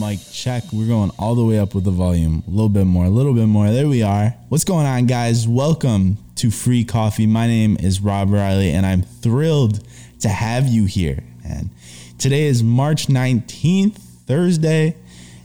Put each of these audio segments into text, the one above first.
mic check. We're going all the way up with the volume. A little bit more, a little bit more. There we are. What's going on, guys? Welcome to Free Coffee. My name is Rob Riley, and I'm thrilled to have you here. And today is March 19th, Thursday.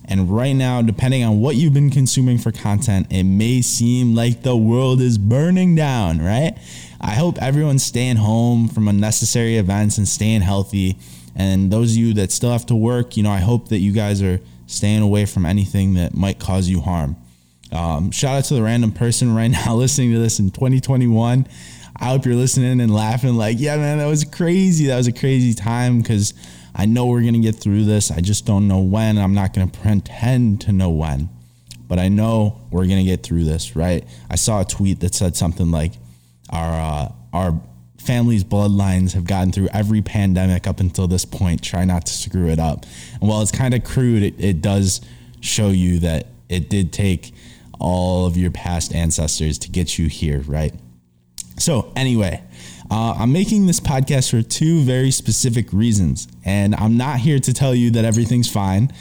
And right now, depending on what you've been consuming for content, it may seem like the world is burning down, right? I hope everyone's staying home from unnecessary events and staying healthy. And those of you that still have to work, you know, I hope that you guys are staying away from anything that might cause you harm. Um, shout out to the random person right now listening to this in 2021. I hope you're listening and laughing, like, yeah, man, that was crazy. That was a crazy time because I know we're going to get through this. I just don't know when. I'm not going to pretend to know when, but I know we're going to get through this, right? I saw a tweet that said something like, our, uh, our, family's bloodlines have gotten through every pandemic up until this point. Try not to screw it up. And while it's kind of crude, it, it does show you that it did take all of your past ancestors to get you here, right? So, anyway, uh, I'm making this podcast for two very specific reasons. And I'm not here to tell you that everything's fine.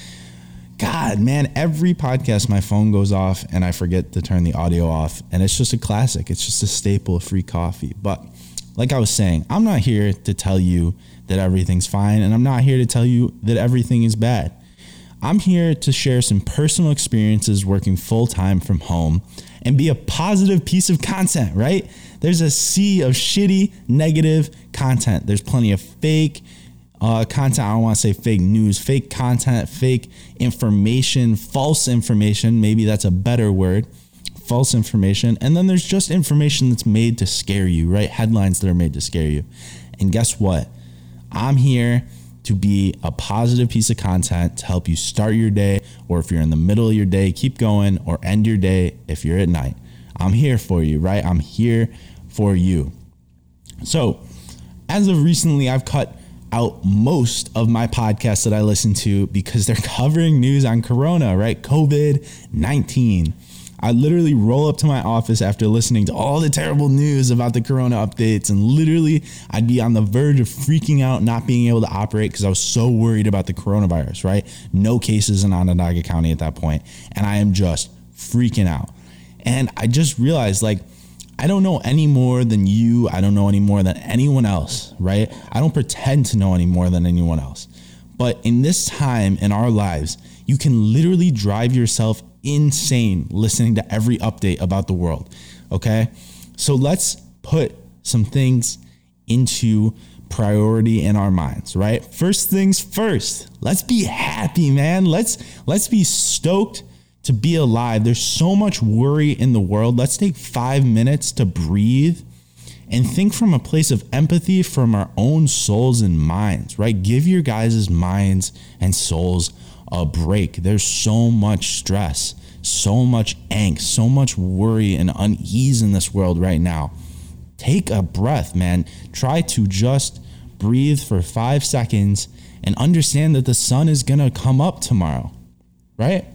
God, man, every podcast my phone goes off and I forget to turn the audio off. And it's just a classic, it's just a staple of free coffee. But like I was saying, I'm not here to tell you that everything's fine, and I'm not here to tell you that everything is bad. I'm here to share some personal experiences working full time from home and be a positive piece of content, right? There's a sea of shitty, negative content. There's plenty of fake uh, content. I don't want to say fake news, fake content, fake information, false information. Maybe that's a better word false information, and then there's just information that's made to scare you, right? Headlines that are made to scare you. And guess what? I'm here to be a positive piece of content to help you start your day, or if you're in the middle of your day, keep going, or end your day if you're at night. I'm here for you, right? I'm here for you. So, as of recently, I've cut out most of my podcasts that I listen to because they're covering news on Corona, right? COVID 19. I literally roll up to my office after listening to all the terrible news about the corona updates, and literally I'd be on the verge of freaking out, not being able to operate because I was so worried about the coronavirus, right? No cases in Onondaga County at that point, and I am just freaking out. And I just realized, like, I don't know any more than you. I don't know any more than anyone else, right? I don't pretend to know any more than anyone else. But in this time in our lives, you can literally drive yourself insane listening to every update about the world. Okay. So let's put some things into priority in our minds, right? First things first. Let's be happy, man. Let's let's be stoked to be alive. There's so much worry in the world. Let's take 5 minutes to breathe and think from a place of empathy from our own souls and minds, right? Give your guys' minds and souls a break. There's so much stress, so much angst, so much worry and unease in this world right now. Take a breath, man. Try to just breathe for five seconds and understand that the sun is to come up tomorrow, right?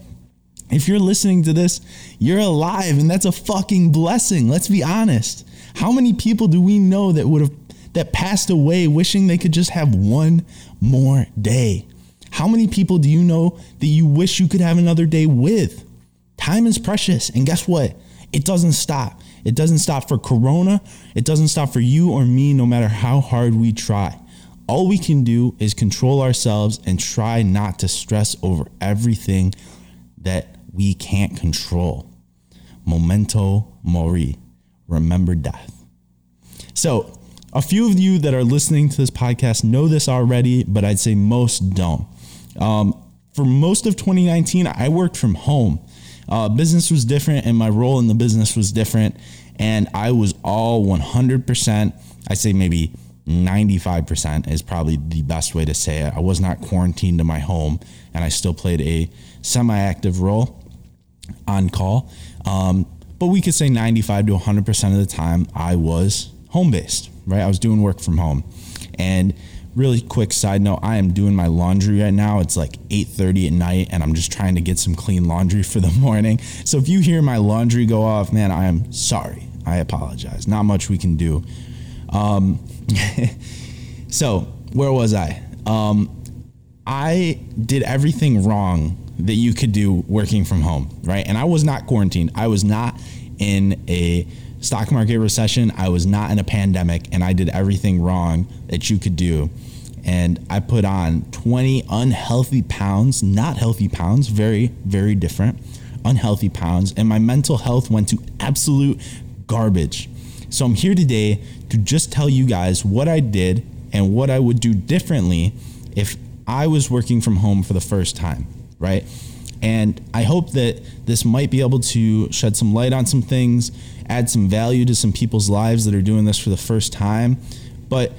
If you're listening to this, you're alive and that's a fucking blessing. Let's be honest. How many people do we know that would have that passed away wishing they could just have one more day? How many people do you know that you wish you could have another day with? Time is precious. And guess what? It doesn't stop. It doesn't stop for Corona. It doesn't stop for you or me, no matter how hard we try. All we can do is control ourselves and try not to stress over everything that we can't control. Memento mori. Remember death. So, a few of you that are listening to this podcast know this already, but I'd say most don't. Um, for most of 2019, I worked from home. Uh, business was different, and my role in the business was different. And I was all 100%, I'd say maybe 95% is probably the best way to say it. I was not quarantined to my home, and I still played a semi active role on call. Um, but we could say 95 to 100% of the time I was home based, right? I was doing work from home. And really quick side note i am doing my laundry right now it's like 8.30 at night and i'm just trying to get some clean laundry for the morning so if you hear my laundry go off man i am sorry i apologize not much we can do um, so where was i um, I did everything wrong that you could do working from home, right? And I was not quarantined. I was not in a stock market recession. I was not in a pandemic, and I did everything wrong that you could do. And I put on 20 unhealthy pounds, not healthy pounds, very, very different, unhealthy pounds. And my mental health went to absolute garbage. So I'm here today to just tell you guys what I did and what I would do differently if I was working from home for the first time, right? And I hope that this might be able to shed some light on some things, add some value to some people's lives that are doing this for the first time. But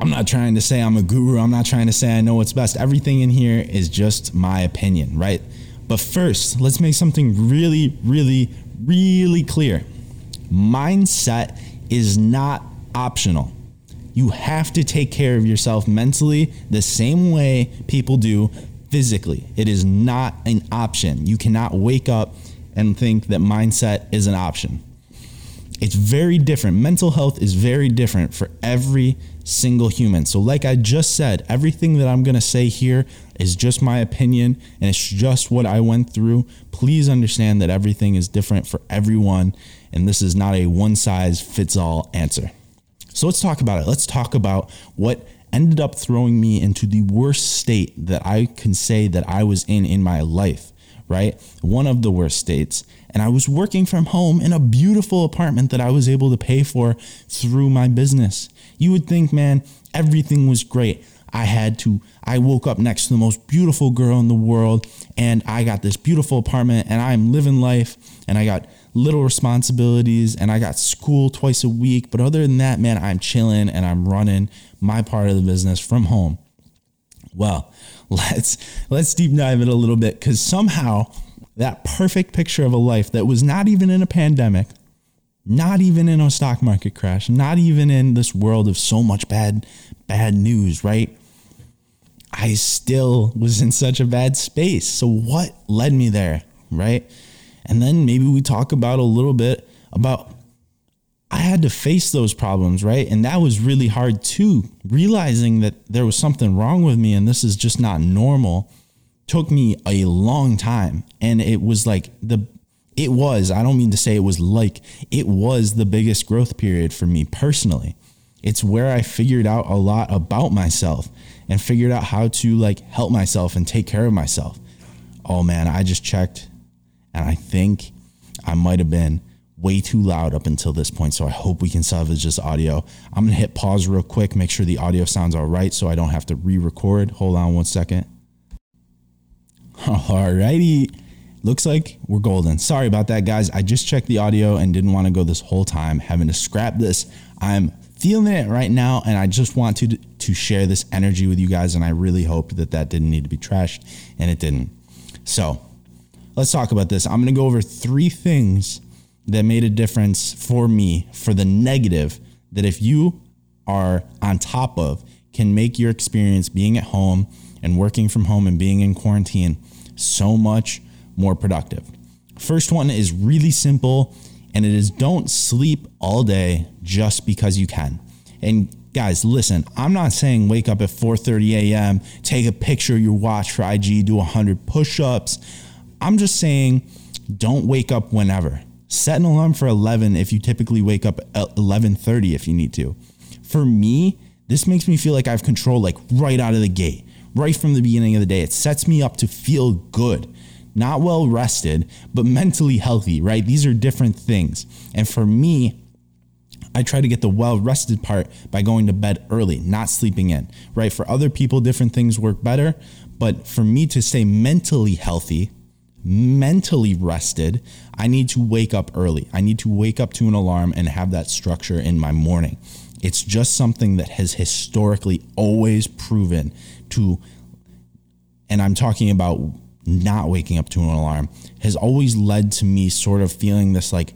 I'm not trying to say I'm a guru. I'm not trying to say I know what's best. Everything in here is just my opinion, right? But first, let's make something really, really, really clear. Mindset is not optional. You have to take care of yourself mentally the same way people do physically. It is not an option. You cannot wake up and think that mindset is an option. It's very different. Mental health is very different for every single human. So, like I just said, everything that I'm going to say here is just my opinion and it's just what I went through. Please understand that everything is different for everyone and this is not a one size fits all answer. So, let's talk about it. Let's talk about what ended up throwing me into the worst state that I can say that I was in in my life, right? One of the worst states. And I was working from home in a beautiful apartment that I was able to pay for through my business. You would think, man, everything was great. I had to, I woke up next to the most beautiful girl in the world and I got this beautiful apartment and I'm living life and I got little responsibilities and I got school twice a week. But other than that, man, I'm chilling and I'm running my part of the business from home. Well, let's let's deep dive it a little bit because somehow that perfect picture of a life that was not even in a pandemic, not even in a stock market crash, not even in this world of so much bad bad news, right? I still was in such a bad space. So what led me there, right? And then maybe we talk about a little bit about I had to face those problems, right? And that was really hard too. Realizing that there was something wrong with me and this is just not normal took me a long time. And it was like the, it was, I don't mean to say it was like, it was the biggest growth period for me personally. It's where I figured out a lot about myself and figured out how to like help myself and take care of myself. Oh man, I just checked and I think I might have been way too loud up until this point. So I hope we can salvage this audio. I'm going to hit pause real quick, make sure the audio sounds all right so I don't have to re record. Hold on one second. Alrighty. Looks like we're golden. Sorry about that, guys. I just checked the audio and didn't want to go this whole time having to scrap this. I'm feeling it right now and I just want to to share this energy with you guys and I really hope that that didn't need to be trashed and it didn't. So, let's talk about this. I'm going to go over three things that made a difference for me for the negative that if you are on top of can make your experience being at home and working from home and being in quarantine so much more productive. First one is really simple and it is don't sleep all day just because you can. And guys, listen, I'm not saying wake up at 4:30 a.m., take a picture of your watch for IG, do 100 push-ups. I'm just saying don't wake up whenever. Set an alarm for 11 if you typically wake up at 11:30 if you need to. For me, this makes me feel like I have control like right out of the gate, right from the beginning of the day. It sets me up to feel good. Not well rested, but mentally healthy, right? These are different things. And for me, I try to get the well rested part by going to bed early, not sleeping in, right? For other people, different things work better. But for me to stay mentally healthy, mentally rested, I need to wake up early. I need to wake up to an alarm and have that structure in my morning. It's just something that has historically always proven to, and I'm talking about not waking up to an alarm, has always led to me sort of feeling this like,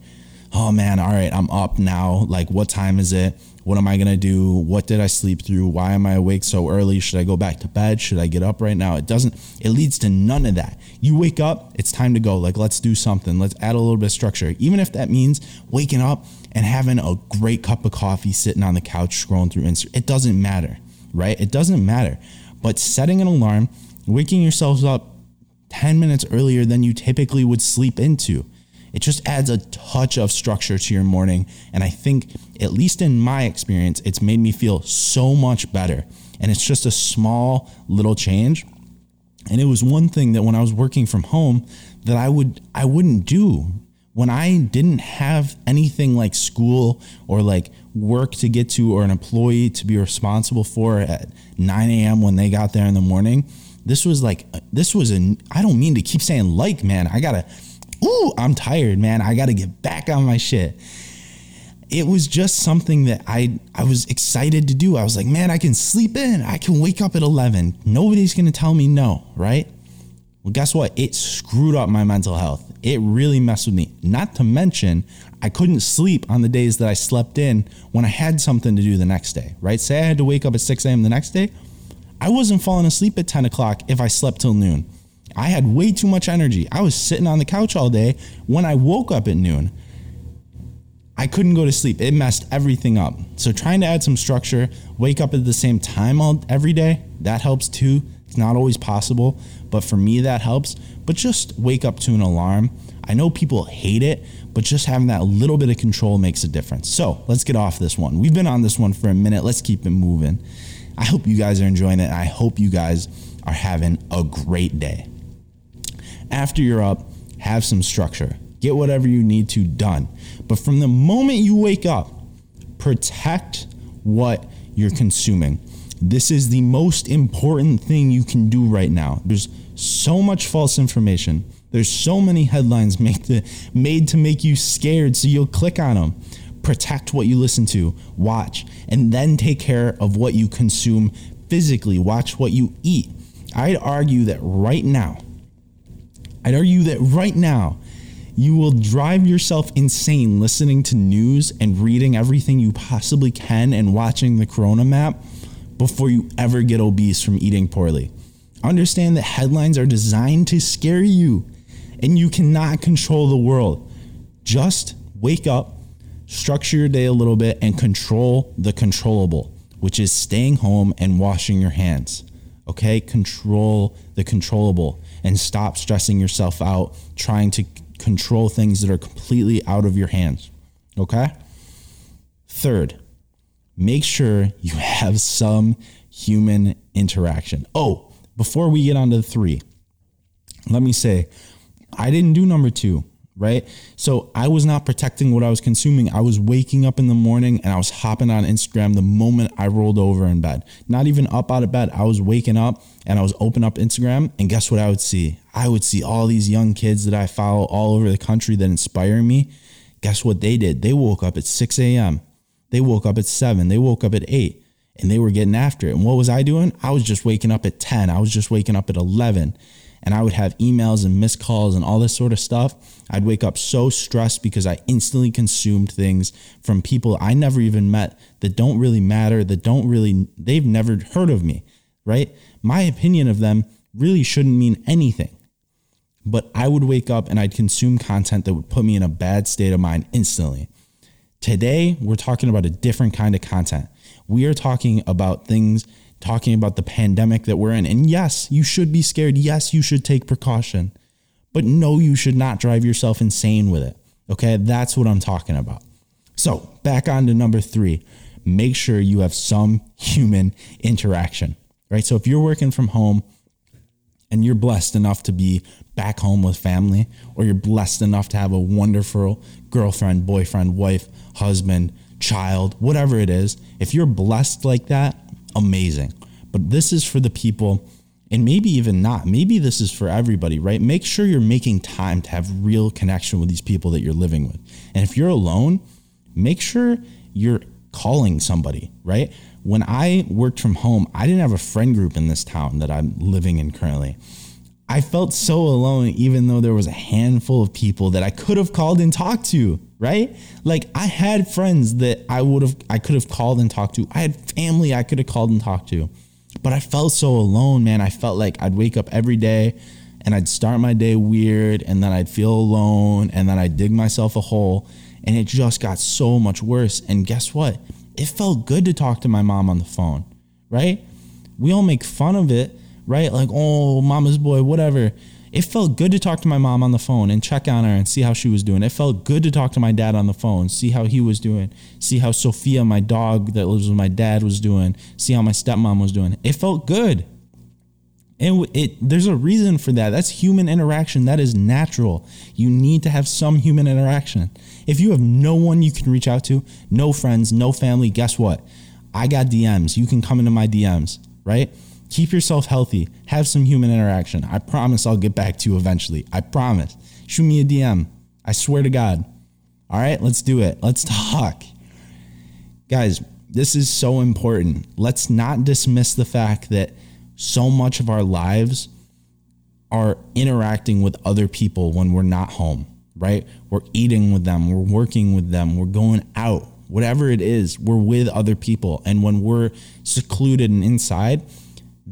oh man, all right, I'm up now. Like, what time is it? What am I going to do? What did I sleep through? Why am I awake so early? Should I go back to bed? Should I get up right now? It doesn't, it leads to none of that. You wake up, it's time to go. Like, let's do something. Let's add a little bit of structure. Even if that means waking up and having a great cup of coffee sitting on the couch scrolling through Instagram, it doesn't matter, right? It doesn't matter. But setting an alarm, waking yourselves up 10 minutes earlier than you typically would sleep into. It just adds a touch of structure to your morning. And I think, at least in my experience, it's made me feel so much better. And it's just a small little change. And it was one thing that when I was working from home that I would I wouldn't do when I didn't have anything like school or like work to get to or an employee to be responsible for at 9 a.m. when they got there in the morning. This was like, this was a, I don't mean to keep saying like, man, I gotta, ooh, I'm tired, man. I gotta get back on my shit. It was just something that I, I was excited to do. I was like, man, I can sleep in. I can wake up at 11. Nobody's gonna tell me no, right? Well, guess what? It screwed up my mental health. It really messed with me. Not to mention, I couldn't sleep on the days that I slept in when I had something to do the next day, right? Say I had to wake up at 6 a.m. the next day. I wasn't falling asleep at 10 o'clock if I slept till noon. I had way too much energy. I was sitting on the couch all day. When I woke up at noon, I couldn't go to sleep. It messed everything up. So trying to add some structure, wake up at the same time all, every day, that helps too. It's not always possible, but for me, that helps. But just wake up to an alarm. I know people hate it, but just having that little bit of control makes a difference. So let's get off this one. We've been on this one for a minute. Let's keep it moving. I hope you guys are enjoying it. I hope you guys are having a great day. After you're up, have some structure. Get whatever you need to done. But from the moment you wake up, protect what you're consuming. This is the most important thing you can do right now. There's so much false information. There's so many headlines made to, made to make you scared, so you'll click on them. Protect what you listen to, watch, and then take care of what you consume physically. Watch what you eat. I'd argue that right now, I'd argue that right now, you will drive yourself insane listening to news and reading everything you possibly can and watching the Corona map before you ever get obese from eating poorly. Understand that headlines are designed to scare you and you cannot control the world. Just wake up, structure your day a little bit, and control the controllable, which is staying home and washing your hands. Okay? Control the controllable and stop stressing yourself out trying to control things that are completely out of your hands. Okay? Third, make sure you have some human interaction. Oh, before we get on to the three, let me say, I didn't do number two, right? So I was not protecting what I was consuming. I was waking up in the morning and I was hopping on Instagram the moment I rolled over in bed. Not even up out of bed. I was waking up and I was open up Instagram and guess what I would see? I would see all these young kids that I follow all over the country that inspire me. Guess what they did? They woke up at 6 a.m. They woke up at 7. They woke up at 8 and they were getting after it. And what was I doing? I was just waking up at 10. I was just waking up at 11 and I would have emails and missed calls and all this sort of stuff. I'd wake up so stressed because I instantly consumed things from people I never even met that don't really matter, that don't really, they've never heard of me, right? My opinion of them really shouldn't mean anything. But I would wake up and I'd consume content that would put me in a bad state of mind instantly. Today, we're talking about a different kind of content. We are talking about things talking about the pandemic that we're in. And yes, you should be scared. Yes, you should take precaution. But no, you should not drive yourself insane with it. Okay, that's what I'm talking about. So, back on to number three make sure you have some human interaction, right? So, if you're working from home and you're blessed enough to be back home with family, or you're blessed enough to have a wonderful girlfriend, boyfriend, wife, husband, child, whatever it is, if you're blessed like that, amazing. But this is for the people, and maybe even not. Maybe this is for everybody, right? Make sure you're making time to have real connection with these people that you're living with. And if you're alone, make sure you're calling somebody, right? When I worked from home, I didn't have a friend group in this town that I'm living in currently. I felt so alone, even though there was a handful of people that I could have called and talked to, right? Like I had friends that I would have, I could have called and talked to. I had family I could have called and talked to, but I felt so alone, man. I felt like I'd wake up every day and I'd start my day weird and then I'd feel alone and then I'd dig myself a hole and it just got so much worse. And guess what? It felt good to talk to my mom on the phone, right? we all make fun of it, right? Like, oh, mama's boy, whatever. It felt good to talk to my mom on the phone and check on her and see how she was doing. It felt good to talk to my dad on the phone, see how he was doing, see how Sophia, my dog that lives with my dad, was doing, see how my stepmom was doing. It felt good. And it, there's a reason for that. That's human interaction. That is natural. You need to have some human interaction. If you have no one you can reach out to, no friends, no family, guess what? I got DMs. You can come into my DMs, right? Keep yourself healthy. Have some human interaction. I promise I'll get back to you eventually. I promise. Shoot me a DM. I swear to God. All right, let's do it. Let's talk. Guys, this is so important. Let's not dismiss the fact that so much of our lives are interacting with other people when we're not home, right? We're eating with them, we're working with them, we're going out, whatever it is, we're with other people. And when we're secluded and inside,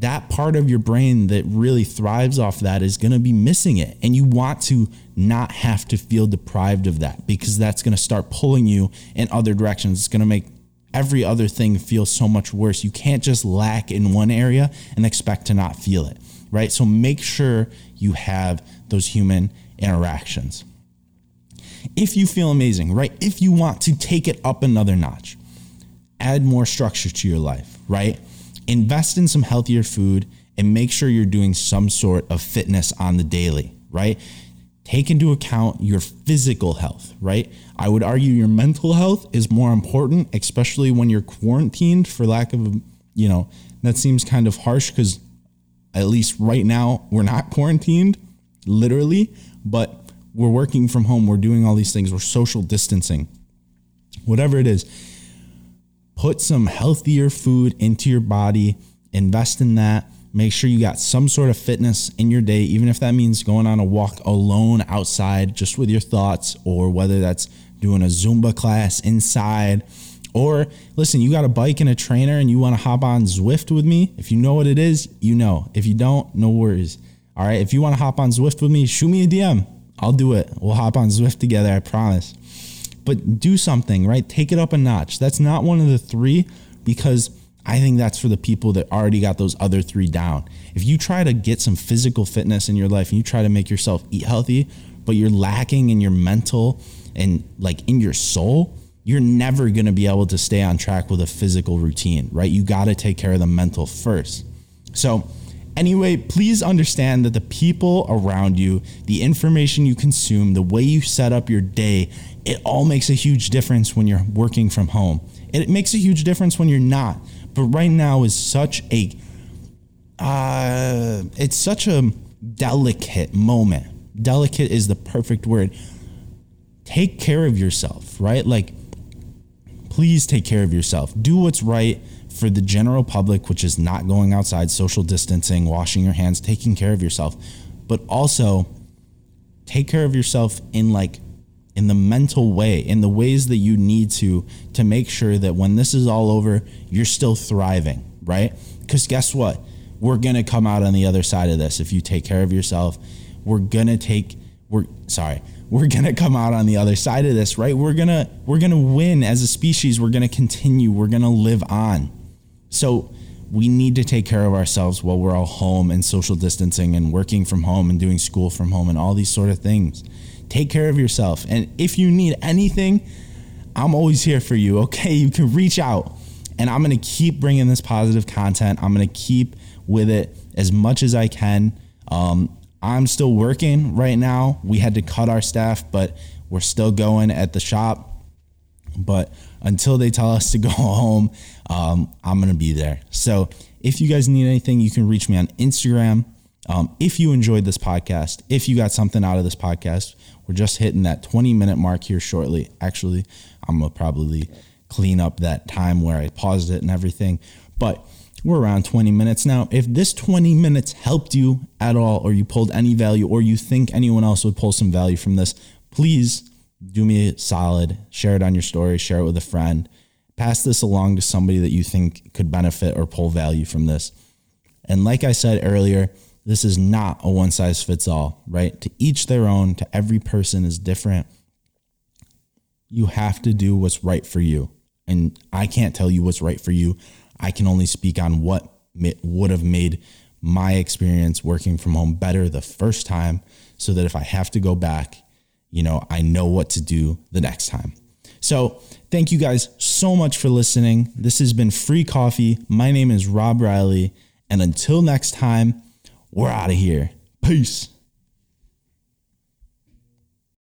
that part of your brain that really thrives off that is going to be missing it. And you want to not have to feel deprived of that because that's going to start pulling you in other directions. It's going to make every other thing feel so much worse. You can't just lack in one area and expect to not feel it, right? So make sure you have those human interactions. If you feel amazing, right? If you want to take it up another notch, add more structure to your life, right? Invest in some healthier food and make sure you're doing some sort of fitness on the daily, right? Take into account your physical health, right? I would argue your mental health is more important, especially when you're quarantined, for lack of, you know, that seems kind of harsh because at least right now we're not quarantined, literally, but we're working from home, we're doing all these things, we're social distancing, whatever it is put some healthier food into your body, invest in that. Make sure you got some sort of fitness in your day, even if that means going on a walk alone outside just with your thoughts, or whether that's doing a Zumba class inside. Or listen, you got a bike and a trainer and you want to hop on Zwift with me. If you know what it is, you know. If you don't, no worries. All right. If you want to hop on Zwift with me, shoot me a DM. I'll do it. We'll hop on Zwift together, I promise but do something, right? Take it up a notch. That's not one of the three because I think that's for the people that already got those other three down. If you try to get some physical fitness in your life and you try to make yourself eat healthy, but you're lacking in your mental and like in your soul, you're never going to be able to stay on track with a physical routine, right? You got to take care of the mental first. So, Anyway, please understand that the people around you, the information you consume, the way you set up your day, it all makes a huge difference when you're working from home. It makes a huge difference when you're not. But right now is such a uh, it's such a delicate moment. Delicate is the perfect word. Take care of yourself, right? Like please take care of yourself. Do what's right for the general public, which is not going outside, social distancing, washing your hands, taking care of yourself, but also take care of yourself in like in the mental way, in the ways that you need to to make sure that when this is all over, you're still thriving, right? Cuz guess what? We're going to come out on the other side of this if you take care of yourself. We're going to take we're sorry we're gonna come out on the other side of this right we're gonna we're gonna win as a species we're gonna continue we're gonna live on so we need to take care of ourselves while we're all home and social distancing and working from home and doing school from home and all these sort of things. Take care of yourself. And if you need anything, I'm always here for you. Okay. You can reach out and I'm going to keep bringing this positive content. I'm going to keep with it as much as I can. Um, I'm still working right now. We had to cut our staff, but we're still going at the shop. But until they tell us to go home, um, I'm going to be there. So if you guys need anything, you can reach me on Instagram. Um, if you enjoyed this podcast, if you got something out of this podcast, we're just hitting that 20 minute mark here shortly. Actually, I'm going to probably clean up that time where I paused it and everything. But we're around 20 minutes now. If this 20 minutes helped you at all, or you pulled any value, or you think anyone else would pull some value from this, please do me a solid, share it on your story, share it with a friend, pass this along to somebody that you think could benefit or pull value from this. And like I said earlier, this is not a one size fits all, right? To each their own, to every person is different. You have to do what's right for you. And I can't tell you what's right for you. I can only speak on what would have made my experience working from home better the first time so that if I have to go back, you know, I know what to do the next time. So, thank you guys so much for listening. This has been Free Coffee. My name is Rob Riley. And until next time, we're out of here. Peace.